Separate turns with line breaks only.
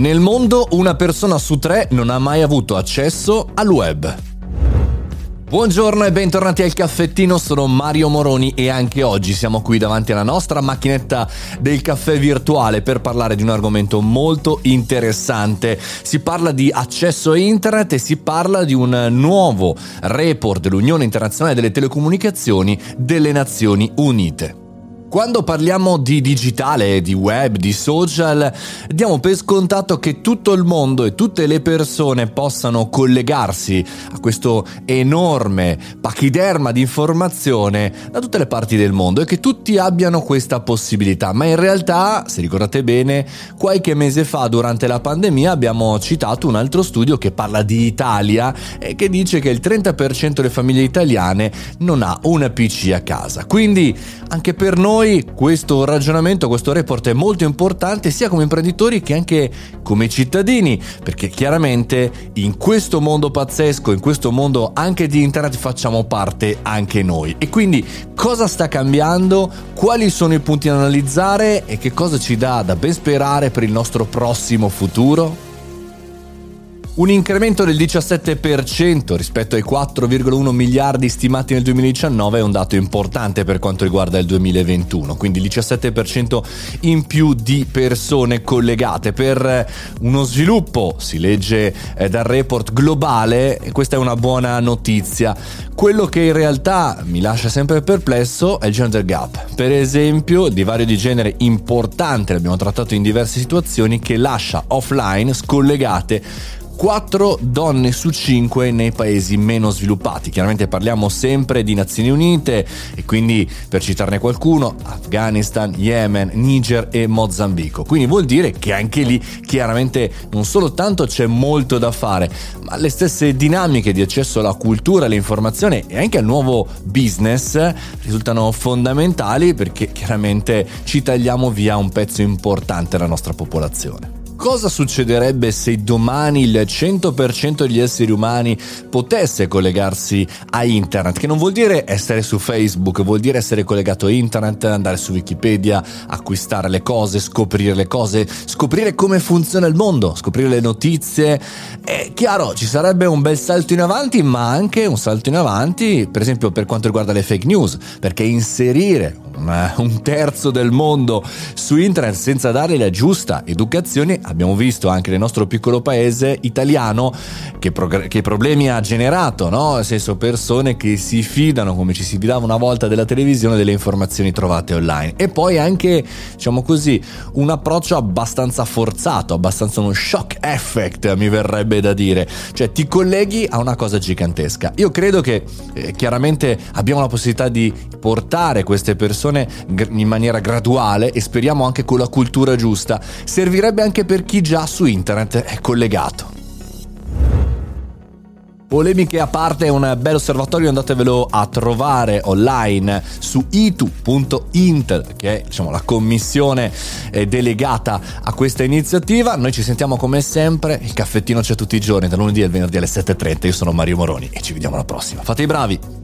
Nel mondo una persona su tre non ha mai avuto accesso al web. Buongiorno e bentornati al caffettino, sono Mario Moroni e anche oggi siamo qui davanti alla nostra macchinetta del caffè virtuale per parlare di un argomento molto interessante. Si parla di accesso a internet e si parla di un nuovo report dell'Unione Internazionale delle Telecomunicazioni delle Nazioni Unite. Quando parliamo di digitale, di web, di social, diamo per scontato che tutto il mondo e tutte le persone possano collegarsi a questo enorme pachiderma di informazione da tutte le parti del mondo e che tutti abbiano questa possibilità. Ma in realtà, se ricordate bene, qualche mese fa durante la pandemia abbiamo citato un altro studio che parla di Italia e che dice che il 30% delle famiglie italiane non ha una PC a casa. Quindi anche per noi noi questo ragionamento, questo report è molto importante sia come imprenditori che anche come cittadini, perché chiaramente in questo mondo pazzesco, in questo mondo anche di internet facciamo parte anche noi. E quindi cosa sta cambiando, quali sono i punti da analizzare e che cosa ci dà da ben sperare per il nostro prossimo futuro? Un incremento del 17% rispetto ai 4,1 miliardi stimati nel 2019 è un dato importante per quanto riguarda il 2021, quindi il 17% in più di persone collegate per uno sviluppo, si legge eh, dal report globale, questa è una buona notizia. Quello che in realtà mi lascia sempre perplesso è il gender gap, per esempio divario di genere importante, l'abbiamo trattato in diverse situazioni, che lascia offline scollegate 4 donne su 5 nei paesi meno sviluppati. Chiaramente parliamo sempre di Nazioni Unite e quindi per citarne qualcuno, Afghanistan, Yemen, Niger e Mozambico. Quindi vuol dire che anche lì chiaramente non solo tanto c'è molto da fare, ma le stesse dinamiche di accesso alla cultura, all'informazione e anche al nuovo business risultano fondamentali perché chiaramente ci tagliamo via un pezzo importante della nostra popolazione. Cosa succederebbe se domani il 100% degli esseri umani potesse collegarsi a internet? Che non vuol dire essere su Facebook, vuol dire essere collegato a internet, andare su Wikipedia, acquistare le cose, scoprire le cose, scoprire come funziona il mondo, scoprire le notizie. È chiaro, ci sarebbe un bel salto in avanti, ma anche un salto in avanti, per esempio per quanto riguarda le fake news, perché inserire un terzo del mondo su internet senza dare la giusta educazione, abbiamo visto anche nel nostro piccolo paese italiano che, prog- che problemi ha generato, no? nel senso persone che si fidano come ci si fidava una volta della televisione delle informazioni trovate online e poi anche diciamo così un approccio abbastanza forzato, abbastanza uno shock effect mi verrebbe da dire, cioè ti colleghi a una cosa gigantesca. Io credo che eh, chiaramente abbiamo la possibilità di portare queste persone in maniera graduale e speriamo anche con la cultura giusta. Servirebbe anche per chi già su internet è collegato. Polemiche a parte, è un bel osservatorio, andatevelo a trovare online su itu.intel, che è diciamo, la commissione eh, delegata a questa iniziativa. Noi ci sentiamo come sempre, il caffettino c'è tutti i giorni, da lunedì al venerdì alle 7.30. Io sono Mario Moroni e ci vediamo alla prossima. Fate i bravi!